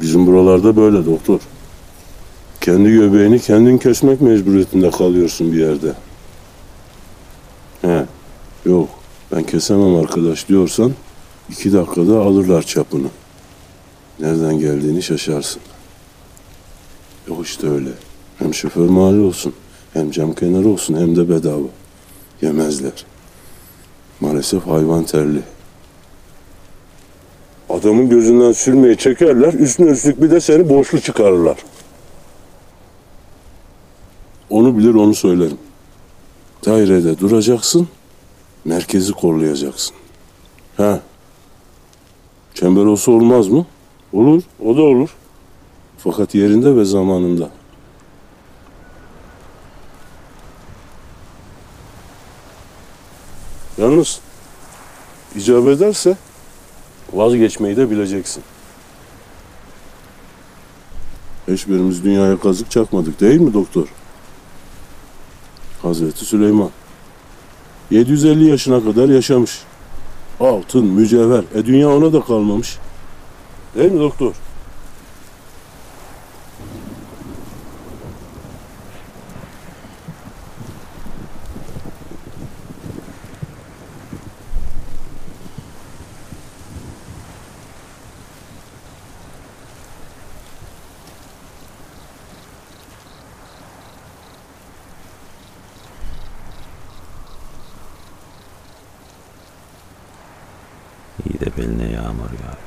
Bizim buralarda böyle doktor. Kendi göbeğini kendin kesmek mecburiyetinde kalıyorsun bir yerde. He, yok ben kesemem arkadaş diyorsan iki dakikada alırlar çapını. Nereden geldiğini şaşarsın. Yok işte öyle. Hem şoför mahalli olsun, hem cam kenarı olsun, hem de bedava. Yemezler. Maalesef hayvan terli. Adamın gözünden sürmeyi çekerler, üstüne üstlük bir de seni borçlu çıkarırlar. Onu bilir onu söylerim. Dairede duracaksın, merkezi kollayacaksın. Ha. Çember olsa olmaz mı? Olur, o da olur. Fakat yerinde ve zamanında. Yalnız icap ederse vazgeçmeyi de bileceksin. Hiçbirimiz dünyaya kazık çakmadık değil mi doktor? Hazreti Süleyman. 750 yaşına kadar yaşamış. Altın, mücevher. E dünya ona da kalmamış. Değil mi doktor? İyi de beline yağmur yağıyor.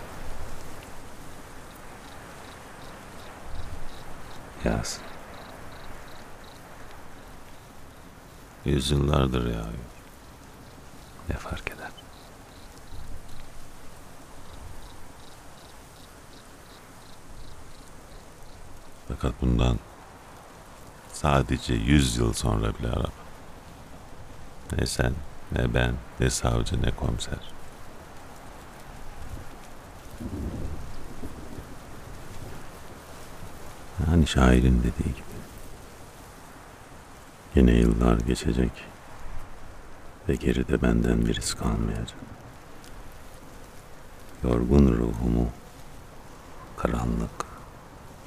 Yağsın. Yüzyıllardır yağıyor. Ne fark eder? Fakat bundan sadece yüz yıl sonra bile araba. Ne sen, ne ben, ne savcı, ne komiser. Hani şairin dediği gibi. Yine yıllar geçecek ve geride benden birisi kalmayacak. Yorgun ruhumu karanlık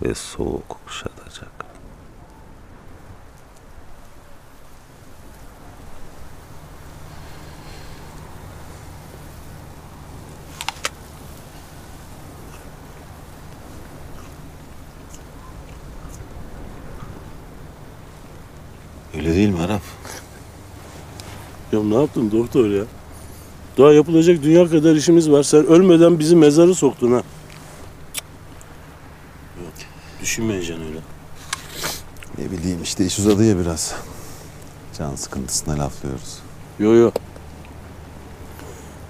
ve soğuk kuşatacak. Öyle değil mi Arap? Ya ne yaptın doktor ya? Daha yapılacak dünya kadar işimiz var. Sen ölmeden bizi mezarı soktun ha. Yok, düşünmeyeceksin öyle. Ne bileyim işte iş uzadı ya biraz. Can sıkıntısına laflıyoruz. Yo yo.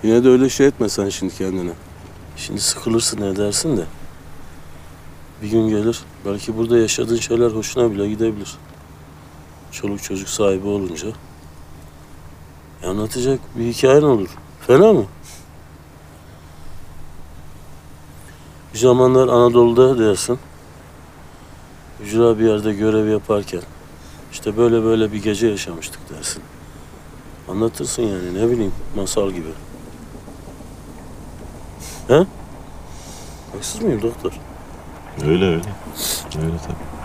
Yine de öyle şey etme sen şimdi kendine. Şimdi sıkılırsın edersin de. Bir gün gelir. Belki burada yaşadığın şeyler hoşuna bile gidebilir. Çoluk çocuk sahibi olunca. e, Anlatacak bir hikayen olur. Fena mı? Bir zamanlar Anadolu'da dersin. Ücra bir yerde görev yaparken. işte böyle böyle bir gece yaşamıştık dersin. Anlatırsın yani ne bileyim masal gibi. He? Haksız mıyım doktor? Öyle öyle. Öyle tabii.